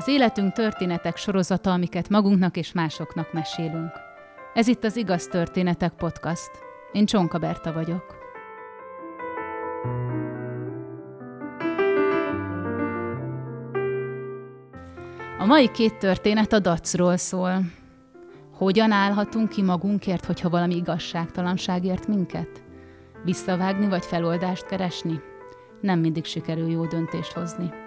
Az életünk történetek sorozata, amiket magunknak és másoknak mesélünk. Ez itt az Igaz Történetek Podcast. Én Csonka Berta vagyok. A mai két történet a dacról szól. Hogyan állhatunk ki magunkért, hogyha valami igazságtalanságért minket? Visszavágni vagy feloldást keresni? Nem mindig sikerül jó döntést hozni.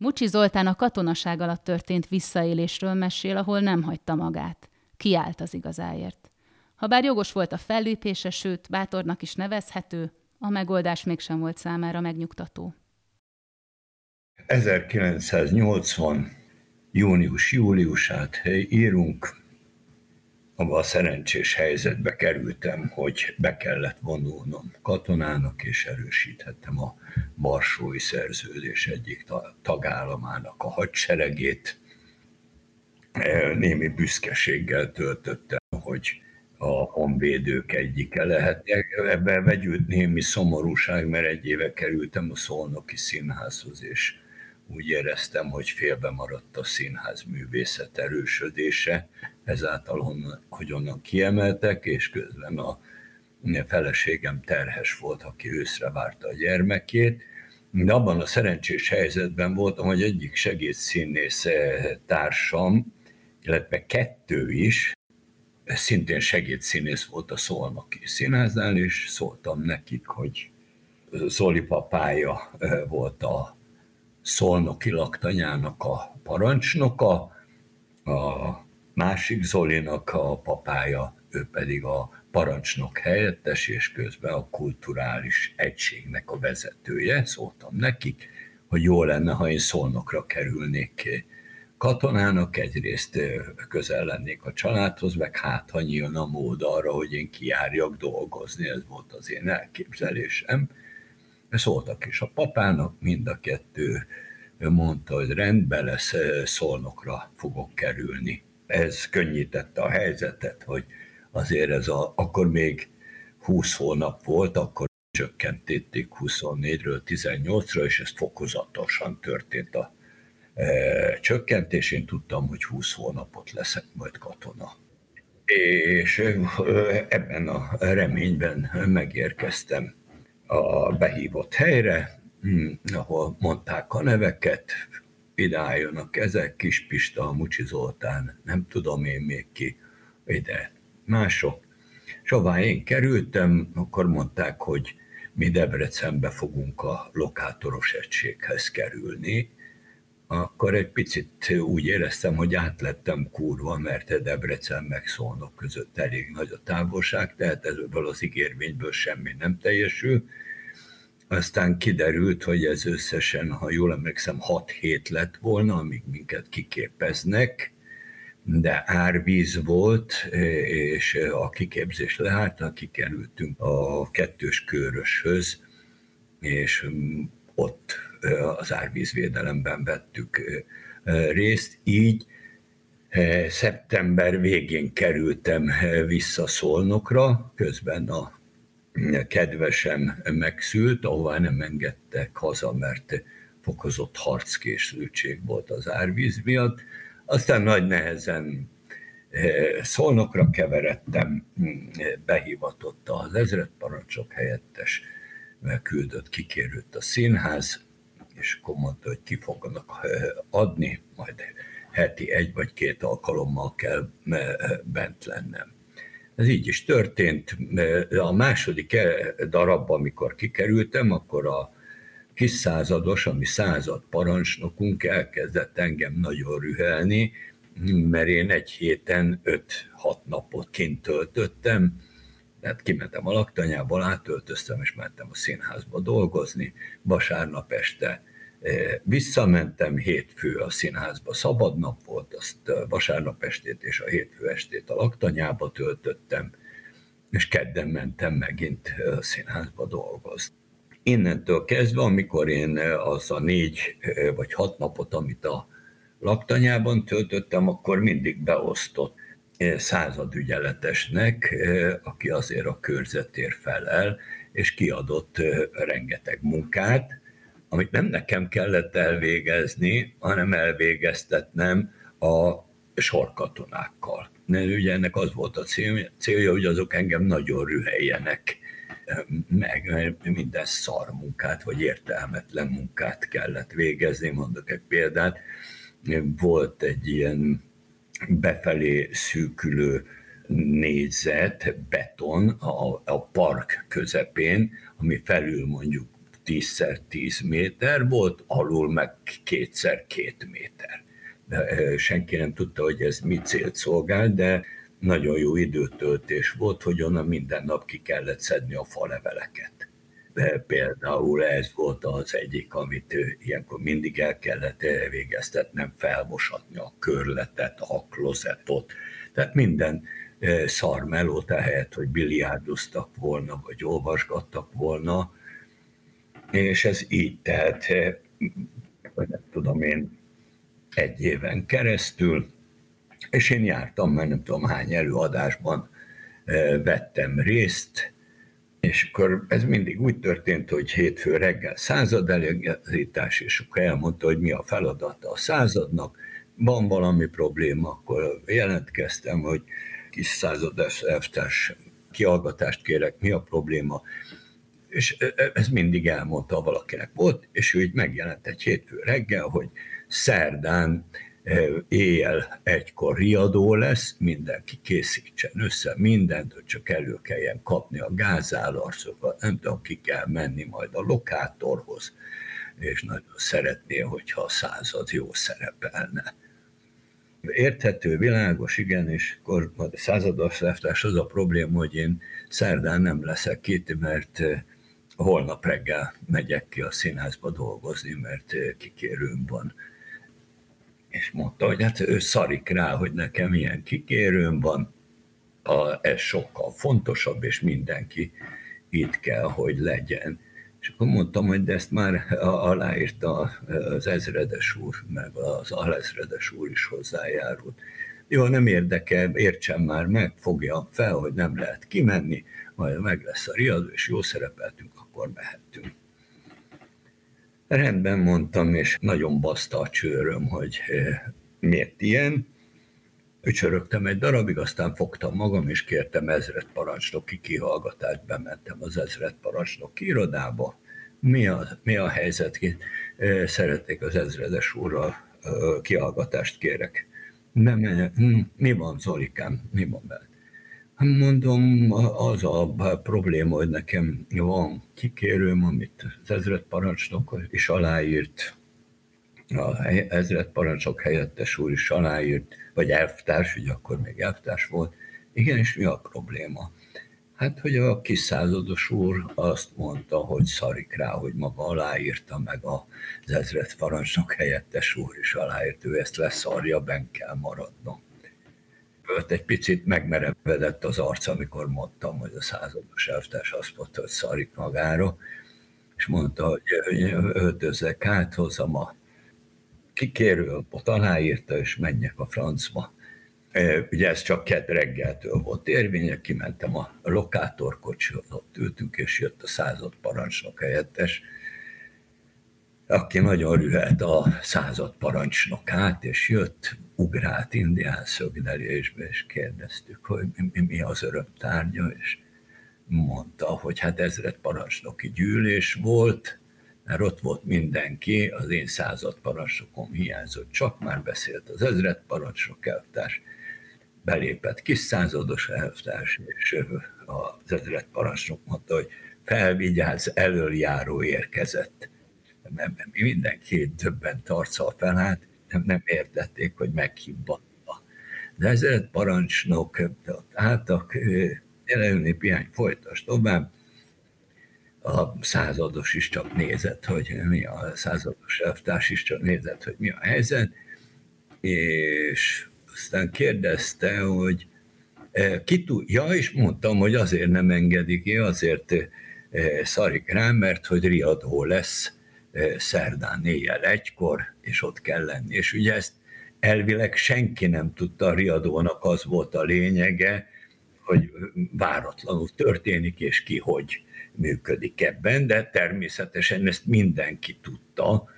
Mucsi Zoltán a katonaság alatt történt visszaélésről mesél, ahol nem hagyta magát. Kiállt az igazáért. Habár jogos volt a fellépése, sőt, bátornak is nevezhető, a megoldás mégsem volt számára megnyugtató. 1980. június-júliusát írunk, abban a szerencsés helyzetbe kerültem, hogy be kellett vonulnom katonának, és erősíthettem a Varsói Szerződés egyik tagállamának a hadseregét. Némi büszkeséggel töltöttem, hogy a honvédők egyike lehet. Ebben vegyült némi szomorúság, mert egy éve kerültem a Szolnoki Színházhoz, és úgy éreztem, hogy félbe maradt a színház művészet erősödése, ezáltal, honnan, hogy onnan kiemeltek, és közben a feleségem terhes volt, aki őszre várta a gyermekét, de abban a szerencsés helyzetben voltam, hogy egyik segédszínész társam, illetve kettő is, szintén segédszínész volt a Szolnoki Színháznál, és szóltam nekik, hogy Zoli papája volt a Szolnoki laktanyának a parancsnoka, a másik Zolinak a papája, ő pedig a parancsnok helyettes, és közben a kulturális egységnek a vezetője. Szóltam nekik, hogy jó lenne, ha én Szolnokra kerülnék katonának, egyrészt közel lennék a családhoz, meg hát, ha nyílna mód arra, hogy én kijárjak dolgozni, ez volt az én elképzelésem. Szóltak is a papának, mind a kettő mondta, hogy rendben lesz, szolnokra fogok kerülni. Ez könnyítette a helyzetet, hogy azért ez a, akkor még 20 hónap volt, akkor csökkentették 24-ről 18-ra, és ez fokozatosan történt a e, csökkentés. Én tudtam, hogy 20 hónapot leszek majd katona. És ebben a reményben megérkeztem a behívott helyre, hmm, ahol mondták a neveket, ide álljanak ezek, Kispista, Mucsi Zoltán, nem tudom én még ki, ide mások. És én kerültem, akkor mondták, hogy mi Debrecenbe fogunk a lokátoros egységhez kerülni, akkor egy picit úgy éreztem, hogy átlettem kurva, mert Debrecen meg Szolnok között elég nagy a távolság, tehát ebből az ígérvényből semmi nem teljesül. Aztán kiderült, hogy ez összesen, ha jól emlékszem, 6 hét lett volna, amíg minket kiképeznek, de árvíz volt, és a kiképzés leállt, kikerültünk a kettős köröshöz, és ott az árvízvédelemben vettük részt, így szeptember végén kerültem vissza Szolnokra, közben a kedvesem megszült, ahová nem engedtek haza, mert fokozott harckészültség volt az árvíz miatt. Aztán nagy nehezen Szolnokra keveredtem, behívatott az ezredparancsok helyettes, küldött, kikérült a színház, és akkor mondta, hogy ki fognak adni, majd heti egy vagy két alkalommal kell bent lennem. Ez így is történt. A második darabban, amikor kikerültem, akkor a kis százados, ami század parancsnokunk elkezdett engem nagyon rühelni, mert én egy héten 5-6 napot kint töltöttem, tehát kimentem a laktanyából, átöltöztem, és mentem a színházba dolgozni. Vasárnap este Visszamentem hétfő a színházba, szabad nap volt, azt vasárnap estét és a hétfő estét a laktanyába töltöttem, és kedden mentem megint a színházba dolgozni. Innentől kezdve, amikor én az a négy vagy hat napot, amit a laktanyában töltöttem, akkor mindig beosztott századügyeletesnek, aki azért a körzetért felel, és kiadott rengeteg munkát, amit nem nekem kellett elvégezni, hanem elvégeztetnem a sorkatonákkal. Mert ugye ennek az volt a célja, hogy azok engem nagyon rüheljenek meg, mert minden szar munkát, vagy értelmetlen munkát kellett végezni. Mondok egy példát, volt egy ilyen befelé szűkülő négyzet, beton a, a park közepén, ami felül mondjuk 10x10 méter, volt alul meg kétszer két méter. De senki nem tudta, hogy ez mi célt szolgál, de nagyon jó időtöltés volt, hogy onnan minden nap ki kellett szedni a faleveleket. De például ez volt az egyik, amit ilyenkor mindig el kellett végeztetnem, felmosatni a körletet, a klozetot, tehát minden szarmelót, ehelyett, hogy biliárdoztak volna, vagy olvasgattak volna, és ez így tehát, vagy nem tudom én, egy éven keresztül, és én jártam, mert nem tudom hány előadásban vettem részt, és akkor ez mindig úgy történt, hogy hétfő reggel századelegazítás, és akkor elmondta, hogy mi a feladata a századnak, van valami probléma, akkor jelentkeztem, hogy kis századas elvtárs kiallgatást kérek, mi a probléma, és ez mindig elmondta valakinek volt, és ő így megjelent egy hétfő reggel, hogy szerdán éjjel egykor riadó lesz, mindenki készítsen össze mindent, hogy csak elő kelljen kapni a gázállarcokat, nem tudom, ki kell menni majd a lokátorhoz, és nagyon szeretné, hogyha a század jó szerepelne. Érthető, világos, igen, és akkor a százados leftás az a probléma, hogy én szerdán nem leszek itt, mert holnap reggel megyek ki a színházba dolgozni, mert kikérőm van és mondta, hogy hát ő szarik rá, hogy nekem ilyen kikérőm van, a, ez sokkal fontosabb, és mindenki itt kell, hogy legyen. És akkor mondtam, hogy de ezt már aláírta az ezredes úr, meg az alezredes úr is hozzájárult. Jó, nem érdekel, értsem már meg, fogja fel, hogy nem lehet kimenni, majd meg lesz a riadó, és jó szerepeltünk, akkor mehetünk. Rendben mondtam, és nagyon baszta a csőröm, hogy eh, miért ilyen. Ücsörögtem egy darabig, aztán fogtam magam, és kértem ezret parancsnoki kihallgatást, bementem az ezret parancsnoki irodába. Mi a, mi a helyzet? Eh, szeretnék az ezredes úrral eh, kihallgatást kérek. Nem, hm, mi van, Zolikám? Mi van vele? Mondom, az a probléma, hogy nekem van kikérőm, amit az ezred parancsnok is aláírt, a ezred parancsok helyettes úr is aláírt, vagy elvtárs, ugye akkor még elvtárs volt. Igen, és mi a probléma? Hát, hogy a kis százados úr azt mondta, hogy szarik rá, hogy maga aláírta, meg az ezred parancsnok helyettes úr is aláírt, ő ezt leszarja, ben kell maradnom ott egy picit megmerevedett az arc, amikor mondtam, hogy a százados elvtárs azt mondta, hogy szarik magára, és mondta, hogy öltözzek át, hozzam a kikérő, ott aláírta, és menjek a francba. Ugye ez csak kedd reggeltől volt érvénye, kimentem a lokátorkocsihoz, ott ültünk, és jött a század parancsnok helyettes, aki nagyon rühelt a század parancsnokát, és jött, ugrált indián szögdelésbe, és kérdeztük, hogy mi, mi az öröm tárgya, és mondta, hogy hát ezred parancsnoki gyűlés volt, mert ott volt mindenki, az én század parancsnokom hiányzott, csak már beszélt az ezred parancsnok elvtárs, belépett. Kis százados elvtárs, és az ezred parancsnok mondta, hogy felvigyázz, elöljáró érkezett. Mert mindenki többen tarccal felállt, nem, nem értették, hogy meghibbatta. De ezért parancsnok álltak, jelenülni piány folytas tovább, a százados is csak nézett, hogy mi a százados elvtárs is csak nézett, hogy mi a helyzet, és aztán kérdezte, hogy ki tud, ja, és mondtam, hogy azért nem engedik ki, azért szarik rám, mert hogy riadó lesz szerdán éjjel egykor, és ott kell lenni. És ugye ezt elvileg senki nem tudta, a riadónak az volt a lényege, hogy váratlanul történik, és ki hogy működik ebben, de természetesen ezt mindenki tudta,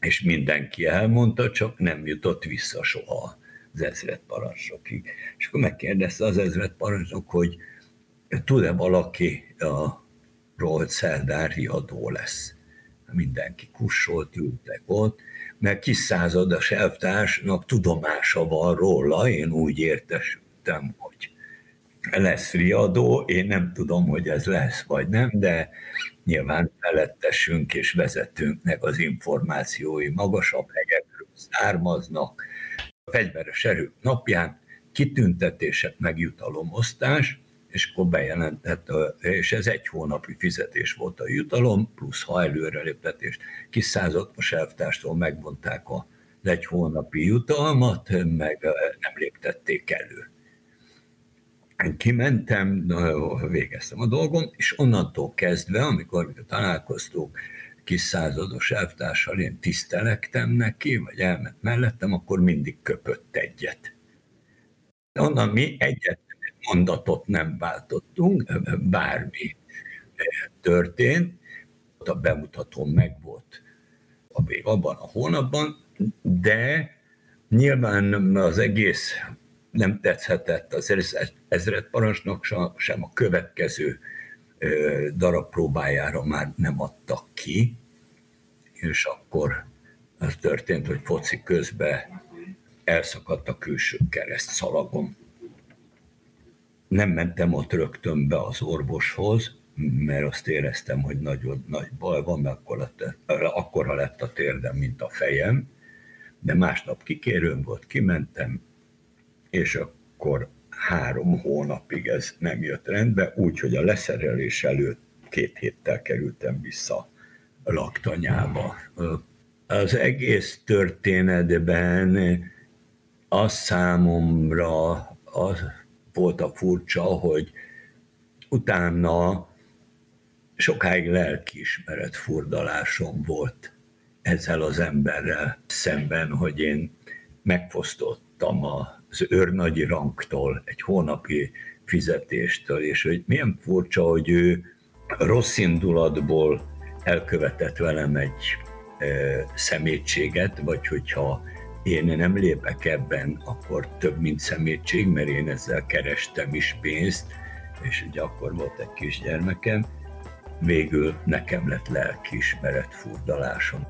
és mindenki elmondta, csak nem jutott vissza soha az ezred parancsnokig. És akkor megkérdezte az ezred parancsnok, hogy tud-e valaki a ról Szeldár riadó lesz. Mindenki kussolt, ültek ott, mert kis századas elvtársnak tudomása van róla, én úgy értesültem, hogy lesz riadó, én nem tudom, hogy ez lesz vagy nem, de nyilván felettesünk és vezetőnknek az információi magasabb helyekről származnak. Fegyveres erők napján kitüntetések, megjutalomosztás, és akkor bejelentett, és ez egy hónapi fizetés volt a jutalom, plusz ha előreléptetést kis századmas elvtárstól megvonták a egy hónapi jutalmat, meg nem léptették elő. Én kimentem, végeztem a dolgom, és onnantól kezdve, amikor találkoztunk kis százados elvtársal, én tisztelektem neki, vagy elment mellettem, akkor mindig köpött egyet. Onnan mi egyet mondatot nem váltottunk, bármi történt, a bemutatón megvolt a még abban a hónapban, de nyilván az egész nem tetszhetett az ezred parancsnok sem a következő darab próbájára már nem adtak ki, és akkor az történt, hogy foci közben elszakadt a külső kereszt szalagom nem mentem ott rögtön be az orvoshoz, mert azt éreztem, hogy nagyon nagy baj van, mert akkor lett, akkora lett a térdem, mint a fejem, de másnap kikérőm volt, kimentem, és akkor három hónapig ez nem jött rendbe, úgyhogy a leszerelés előtt két héttel kerültem vissza a laktanyába. Az egész történetben az számomra az volt a furcsa, hogy utána sokáig lelkiismeret furdalásom volt ezzel az emberrel szemben, hogy én megfosztottam az őrnagyi rangtól, egy hónapi fizetéstől, és hogy milyen furcsa, hogy ő rossz indulatból elkövetett velem egy e, szemétséget, vagy hogyha én nem lépek ebben, akkor több, mint szemétség, mert én ezzel kerestem is pénzt, és ugye akkor volt egy kisgyermekem, végül nekem lett lelkiismeret furdalásom.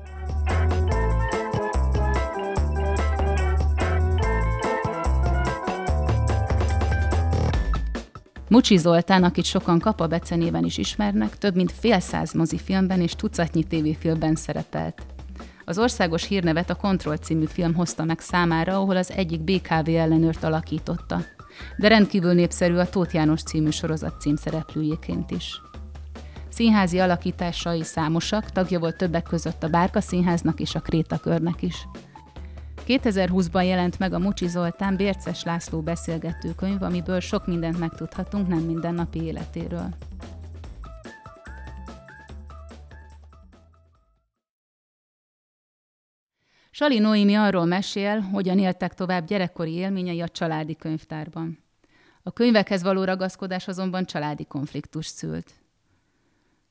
Mucsi Zoltán, akit sokan Kapa becenéven is ismernek, több mint fél száz mozifilmben és tucatnyi tévéfilmben szerepelt. Az országos hírnevet a Kontroll című film hozta meg számára, ahol az egyik BKV ellenőrt alakította. De rendkívül népszerű a Tóth János című sorozat címszereplőjéként is. Színházi alakításai számosak, tagja volt többek között a Bárka Színháznak és a Kréta Körnek is. 2020-ban jelent meg a Mucsi Zoltán Bérces László beszélgetőkönyv, amiből sok mindent megtudhatunk nem mindennapi életéről. Sali Noémi arról mesél, hogyan éltek tovább gyerekkori élményei a családi könyvtárban. A könyvekhez való ragaszkodás azonban családi konfliktus szült.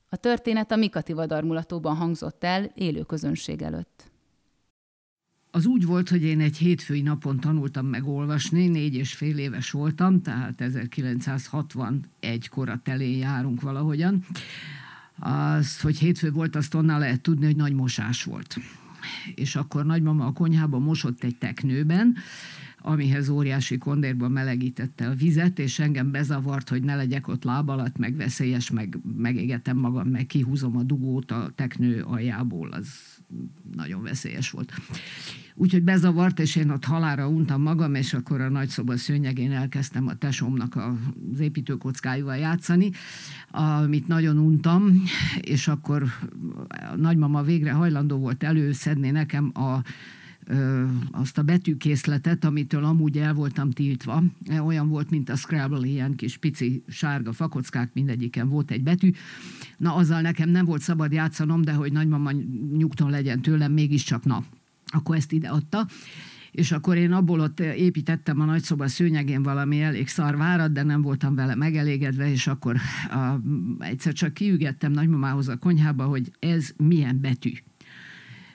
A történet a Mikati vadarmulatóban hangzott el élő közönség előtt. Az úgy volt, hogy én egy hétfői napon tanultam meg olvasni, négy és fél éves voltam, tehát 1961 kora telén járunk valahogyan. Azt, hogy hétfő volt, azt onnan lehet tudni, hogy nagy mosás volt és akkor nagymama a konyhában mosott egy teknőben, amihez óriási kondérban melegítette a vizet, és engem bezavart, hogy ne legyek ott láb alatt, meg veszélyes, meg megégetem magam, meg kihúzom a dugót a teknő aljából, az nagyon veszélyes volt. Úgyhogy bezavart, és én ott halára untam magam, és akkor a nagyszoba szőnyegén elkezdtem a tesómnak az építőkockájúval játszani, amit nagyon untam, és akkor a nagymama végre hajlandó volt előszedni nekem a azt a betűkészletet, amitől amúgy el voltam tiltva. Olyan volt, mint a Scrabble, ilyen kis pici sárga fakockák, mindegyiken volt egy betű. Na, azzal nekem nem volt szabad játszanom, de hogy nagymama nyugton legyen tőlem, mégiscsak na, akkor ezt ide adta és akkor én abból ott építettem a nagyszoba szőnyegén valami elég szarvárat, de nem voltam vele megelégedve, és akkor a, egyszer csak kiügettem nagymamához a konyhába, hogy ez milyen betű.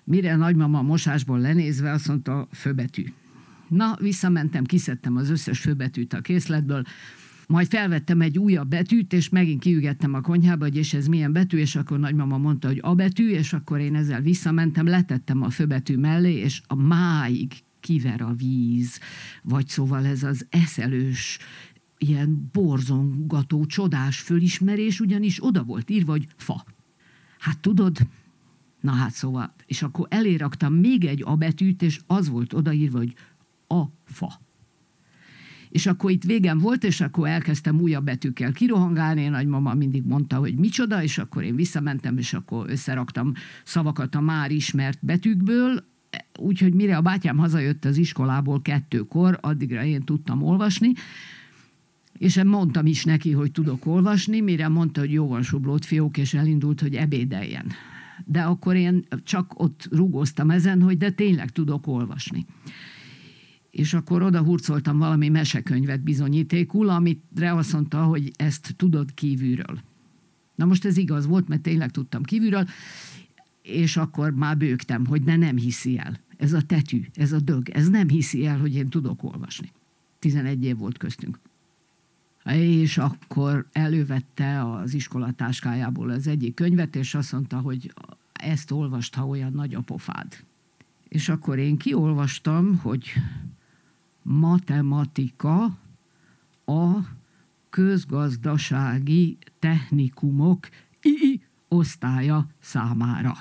Mire a nagymama a mosásból lenézve azt mondta, főbetű. Na, visszamentem, kiszedtem az összes főbetűt a készletből, majd felvettem egy újabb betűt, és megint kiügettem a konyhába, hogy és ez milyen betű, és akkor nagymama mondta, hogy a betű, és akkor én ezzel visszamentem, letettem a főbetű mellé, és a máig kiver a víz, vagy szóval ez az eszelős, ilyen borzongató, csodás fölismerés, ugyanis oda volt írva, hogy fa. Hát tudod, na hát szóval, és akkor eléraktam még egy a betűt, és az volt odaírva, hogy a fa. És akkor itt végem volt, és akkor elkezdtem újabb betűkkel kirohangálni, én nagymama mindig mondta, hogy micsoda, és akkor én visszamentem, és akkor összeraktam szavakat a már ismert betűkből, úgyhogy mire a bátyám hazajött az iskolából kettőkor, addigra én tudtam olvasni, és mondtam is neki, hogy tudok olvasni, mire mondta, hogy jó van sublót fiók, és elindult, hogy ebédeljen. De akkor én csak ott rugóztam ezen, hogy de tényleg tudok olvasni és akkor oda hurcoltam valami mesekönyvet bizonyítékul, amire azt mondta, hogy ezt tudod kívülről. Na most ez igaz volt, mert tényleg tudtam kívülről, és akkor már bőgtem, hogy ne nem hiszi el. Ez a tetű, ez a dög, ez nem hiszi el, hogy én tudok olvasni. 11 év volt köztünk. És akkor elővette az iskolatáskájából az egyik könyvet, és azt mondta, hogy ezt olvast, ha olyan nagy a pofád. És akkor én kiolvastam, hogy matematika a közgazdasági technikumok I osztálya számára.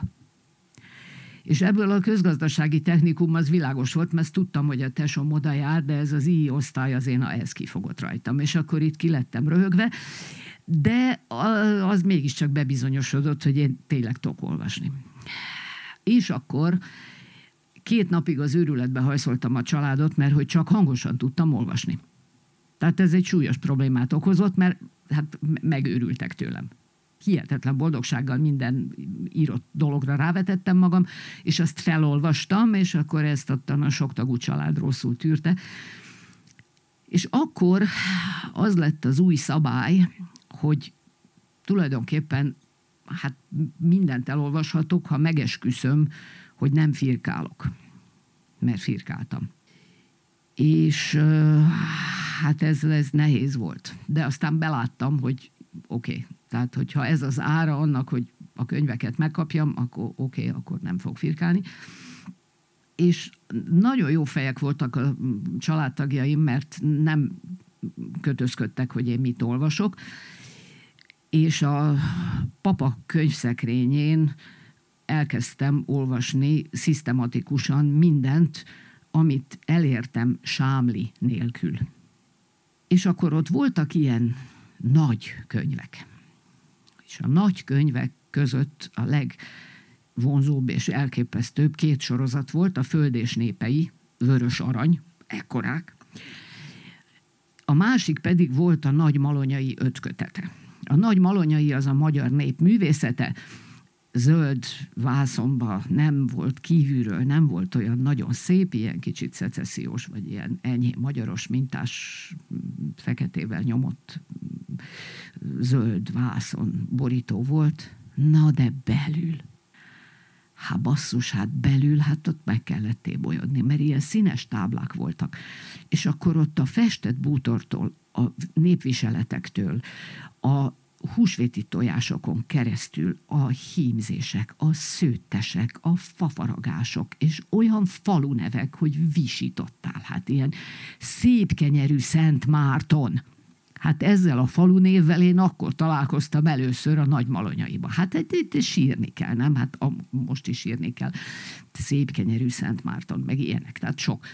És ebből a közgazdasági technikum az világos volt, mert tudtam, hogy a tesom oda jár, de ez az I osztály az én ez kifogott rajtam. És akkor itt kilettem röhögve, de az mégiscsak bebizonyosodott, hogy én tényleg tudok olvasni. És akkor Két napig az őrületbe hajszoltam a családot, mert hogy csak hangosan tudtam olvasni. Tehát ez egy súlyos problémát okozott, mert hát megőrültek tőlem. Hihetetlen boldogsággal minden írott dologra rávetettem magam, és azt felolvastam, és akkor ezt ottan a soktagú család rosszul tűrte. És akkor az lett az új szabály, hogy tulajdonképpen hát mindent elolvashatok, ha megesküszöm, hogy nem firkálok, mert firkáltam. És hát ez, ez nehéz volt. De aztán beláttam, hogy oké, okay, tehát hogyha ez az ára annak, hogy a könyveket megkapjam, akkor oké, okay, akkor nem fog firkálni. És nagyon jó fejek voltak a családtagjaim, mert nem kötözködtek, hogy én mit olvasok. És a papa könyvszekrényén elkezdtem olvasni szisztematikusan mindent, amit elértem sámli nélkül. És akkor ott voltak ilyen nagy könyvek. És a nagy könyvek között a legvonzóbb és elképesztőbb két sorozat volt, a Föld és népei, vörös arany, ekkorák. A másik pedig volt a Nagy Malonyai ötkötete. A Nagy Malonyai az a magyar nép művészete, zöld vászomba nem volt kívülről, nem volt olyan nagyon szép, ilyen kicsit szecessziós, vagy ilyen enyhé magyaros mintás, feketével nyomott zöld vászon borító volt. Na de belül, hát basszus, hát belül, hát ott meg kellett tébolyodni, mert ilyen színes táblák voltak. És akkor ott a festett bútortól, a népviseletektől, a húsvéti tojásokon keresztül a hímzések, a szőttesek, a fafaragások, és olyan falunevek, hogy visítottál. Hát ilyen szép kenyerű Szent Márton. Hát ezzel a falu névvel én akkor találkoztam először a nagy malonyaiba. Hát itt sírni kell, nem? Hát a, most is sírni kell. Szép kenyerű Szent Márton, meg ilyenek, tehát sok.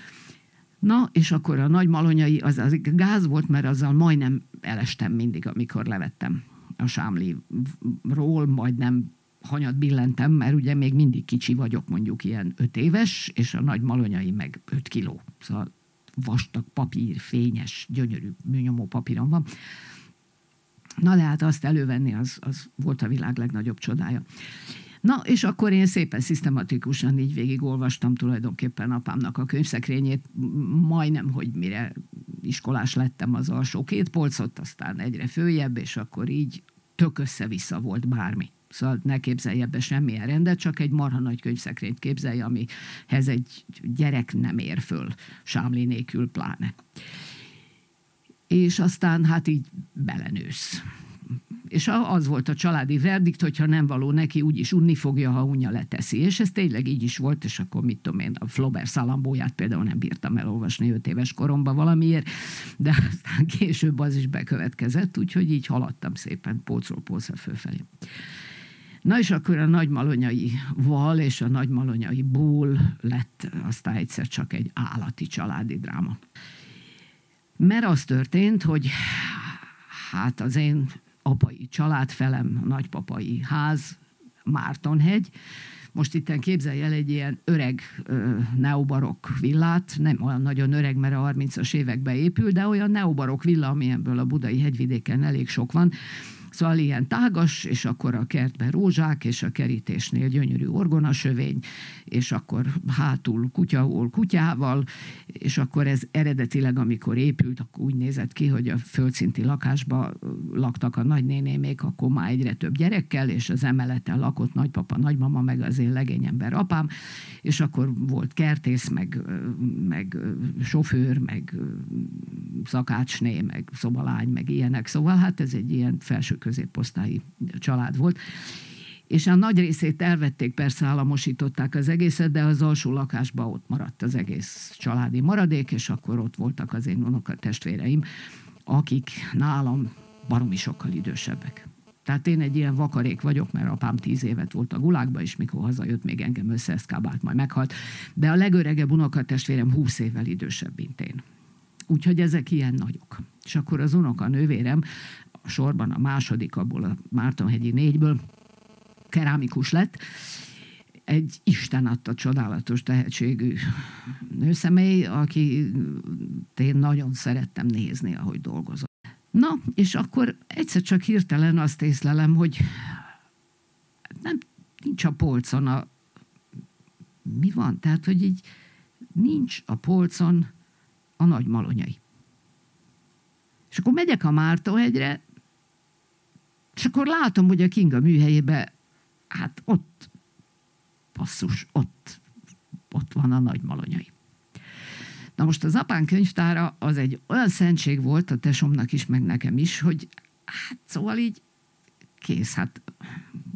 Na, és akkor a nagy malonyai, az, az gáz volt, mert azzal majdnem elestem mindig, amikor levettem a sámliról majdnem hanyat billentem, mert ugye még mindig kicsi vagyok, mondjuk ilyen öt éves, és a nagy malonyai meg öt kiló. Szóval vastag papír, fényes, gyönyörű műnyomó papíron van. Na de hát azt elővenni, az, az volt a világ legnagyobb csodája. Na, és akkor én szépen szisztematikusan így végigolvastam tulajdonképpen apámnak a könyvszekrényét, majdnem, hogy mire iskolás lettem az alsó két polcot, aztán egyre följebb, és akkor így tök össze-vissza volt bármi. Szóval ne képzelje be semmilyen rendet, csak egy marha nagy könyvszekrényt képzelje, amihez egy gyerek nem ér föl, sámli nélkül pláne. És aztán hát így belenősz. És az volt a családi verdikt, hogyha nem való neki, úgyis unni fogja, ha unja leteszi. És ez tényleg így is volt, és akkor mit tudom én, a Flaubert szalambóját például nem bírtam elolvasni 5 éves koromban valamiért, de aztán később az is bekövetkezett, úgyhogy így haladtam szépen polcról polcra fölfelé. Na és akkor a nagymalonyai val és a nagymalonyai ból lett aztán egyszer csak egy állati családi dráma. Mert az történt, hogy hát az én apai családfelem, a nagypapai ház, Mártonhegy, most itt képzelj el egy ilyen öreg neobarok villát, nem olyan nagyon öreg, mert a 30-as években épül, de olyan neobarok villa, amilyenből a budai hegyvidéken elég sok van, Szóval ilyen tágas, és akkor a kertben rózsák, és a kerítésnél gyönyörű orgonasövény, és akkor hátul kutyahol kutyával, és akkor ez eredetileg, amikor épült, akkor úgy nézett ki, hogy a földszinti lakásba laktak a nagynénémék, akkor már egyre több gyerekkel, és az emeleten lakott nagypapa, nagymama, meg az én legény ember apám, és akkor volt kertész, meg, meg sofőr, meg szakácsné, meg szobalány, meg ilyenek. Szóval hát ez egy ilyen felső középosztályi család volt. És a nagy részét elvették, persze államosították az egészet, de az alsó lakásban ott maradt az egész családi maradék, és akkor ott voltak az én unoka testvéreim, akik nálam baromi sokkal idősebbek. Tehát én egy ilyen vakarék vagyok, mert apám tíz évet volt a gulákba, és mikor hazajött, még engem összeeszkábált, majd meghalt. De a legöregebb unokatestvérem húsz évvel idősebb, mint én. Úgyhogy ezek ilyen nagyok. És akkor az unoka nővérem, a sorban a második abból a Mártonhegyi négyből, kerámikus lett, egy Isten adta csodálatos tehetségű nőszemély, aki én nagyon szerettem nézni, ahogy dolgozott. Na, és akkor egyszer csak hirtelen azt észlelem, hogy nem, nincs a polcon a... Mi van? Tehát, hogy így nincs a polcon a nagy malonyai. És akkor megyek a Mártóhegyre, és akkor látom, hogy a Kinga műhelyébe, hát ott, passzus, ott, ott van a nagy malonyai. Na most az apán könyvtára az egy olyan szentség volt a tesomnak is, meg nekem is, hogy hát szóval így kész, hát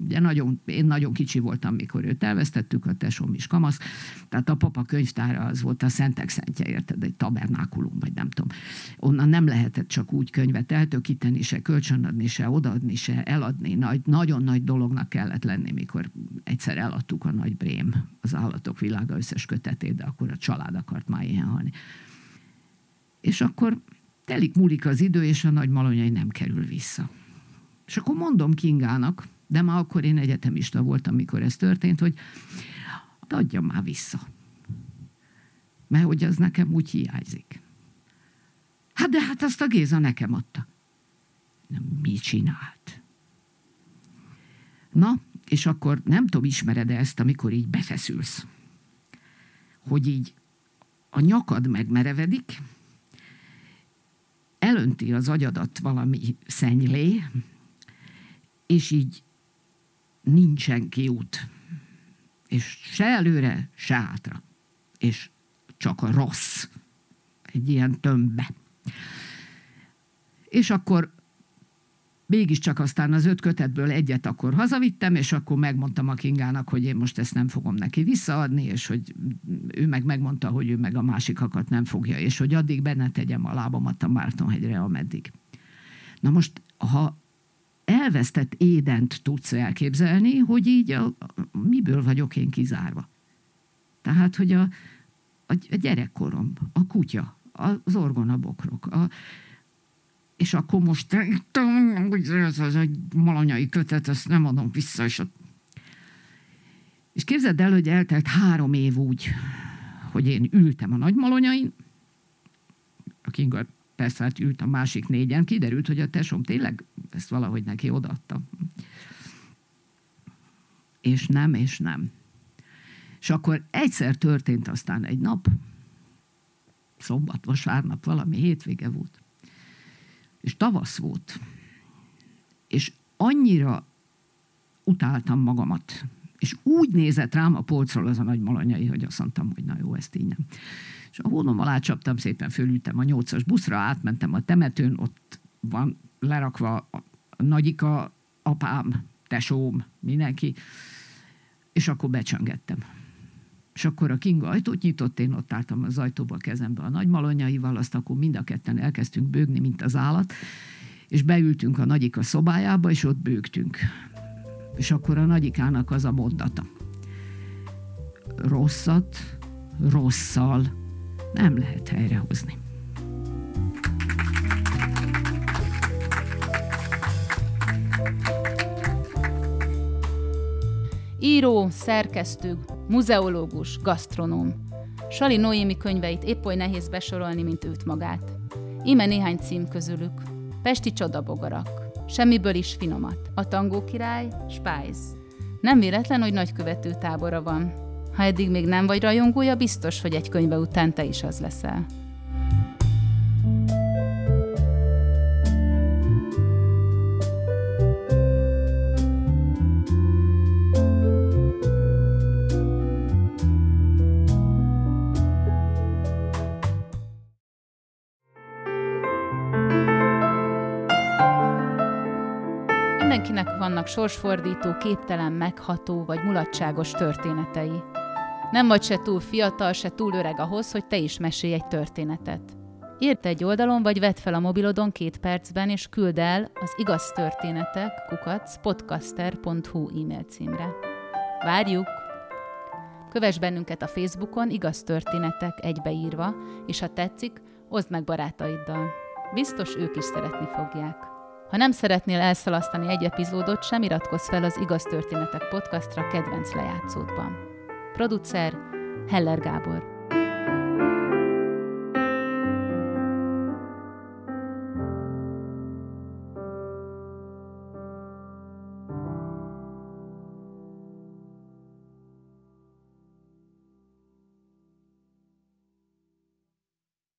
ugye nagyon, én nagyon kicsi voltam, mikor őt elvesztettük, a tesom is kamasz, tehát a papa könyvtára az volt a szentek szentje, érted, egy tabernákulum, vagy nem tudom. Onnan nem lehetett csak úgy könyvet eltökíteni, se kölcsönadni, se odaadni, se eladni. Nagy, nagyon nagy dolognak kellett lenni, mikor egyszer eladtuk a nagy brém, az állatok világa összes kötetét, de akkor a család akart már ilyen halni. És akkor telik múlik az idő, és a nagy malonyai nem kerül vissza. És akkor mondom Kingának, de már akkor én egyetemista voltam, amikor ez történt, hogy adjam már vissza. Mert hogy az nekem úgy hiányzik. Hát de hát azt a Géza nekem adta. Mi csinált? Na, és akkor nem tudom, ismered-e ezt, amikor így befeszülsz. Hogy így a nyakad megmerevedik, elönti az agyadat valami szennylé, és így nincsen kiút. És se előre, se hátra. És csak a rossz. Egy ilyen tömbbe. És akkor mégiscsak aztán az öt kötetből egyet akkor hazavittem, és akkor megmondtam a Kingának, hogy én most ezt nem fogom neki visszaadni, és hogy ő meg megmondta, hogy ő meg a másikakat nem fogja, és hogy addig benne tegyem a lábamat a Mártonhegyre, ameddig. Na most, ha elvesztett édent tudsz elképzelni, hogy így a, a, miből vagyok én kizárva. Tehát, hogy a, a, a gyerekkorom, a kutya, az orgonabokrok, a, és akkor most ez az egy malanyai kötet, ezt nem adom vissza, és, a, és képzeld el, hogy eltelt három év úgy, hogy én ültem a nagymalonyain, a Kinga persze hát ült a másik négyen, kiderült, hogy a tesom tényleg ezt valahogy neki odaadta. és nem, és nem. És akkor egyszer történt aztán egy nap, szombat, vasárnap, valami hétvége volt, és tavasz volt, és annyira utáltam magamat, és úgy nézett rám a polcról az a nagy malanyai, hogy azt mondtam, hogy na jó, ezt így nem. És a hónom alá csaptam, szépen fölültem a nyolcas buszra, átmentem a temetőn, ott van lerakva a nagyika, apám, tesóm, mindenki, és akkor becsöngettem. És akkor a Kinga ajtót nyitott, én ott álltam az ajtóba a kezembe a nagy malonyaival, azt akkor mind a ketten elkezdtünk bőgni, mint az állat, és beültünk a nagyika szobájába, és ott bőgtünk. És akkor a nagyikának az a mondata. Rosszat rosszal nem lehet helyrehozni. Író, szerkesztő, muzeológus, gasztronóm. Sali Noémi könyveit épp oly nehéz besorolni, mint őt magát. Íme néhány cím közülük. Pesti csodabogarak. Semmiből is finomat. A tangó király, Spice. Nem véletlen, hogy nagykövető tábora van. Ha eddig még nem vagy rajongója, biztos, hogy egy könyve után te is az leszel. Mindenkinek vannak sorsfordító, képtelen, megható vagy mulatságos történetei. Nem vagy se túl fiatal, se túl öreg ahhoz, hogy te is mesélj egy történetet. Írd egy oldalon, vagy vedd fel a mobilodon két percben, és küld el az igaz történetek kukac podcaster.hu e-mail címre. Várjuk! Kövess bennünket a Facebookon, igaz történetek egybeírva, és ha tetszik, oszd meg barátaiddal. Biztos ők is szeretni fogják. Ha nem szeretnél elszalasztani egy epizódot, sem iratkozz fel az Igaz Történetek podcastra kedvenc lejátszódban. Producer Heller Gábor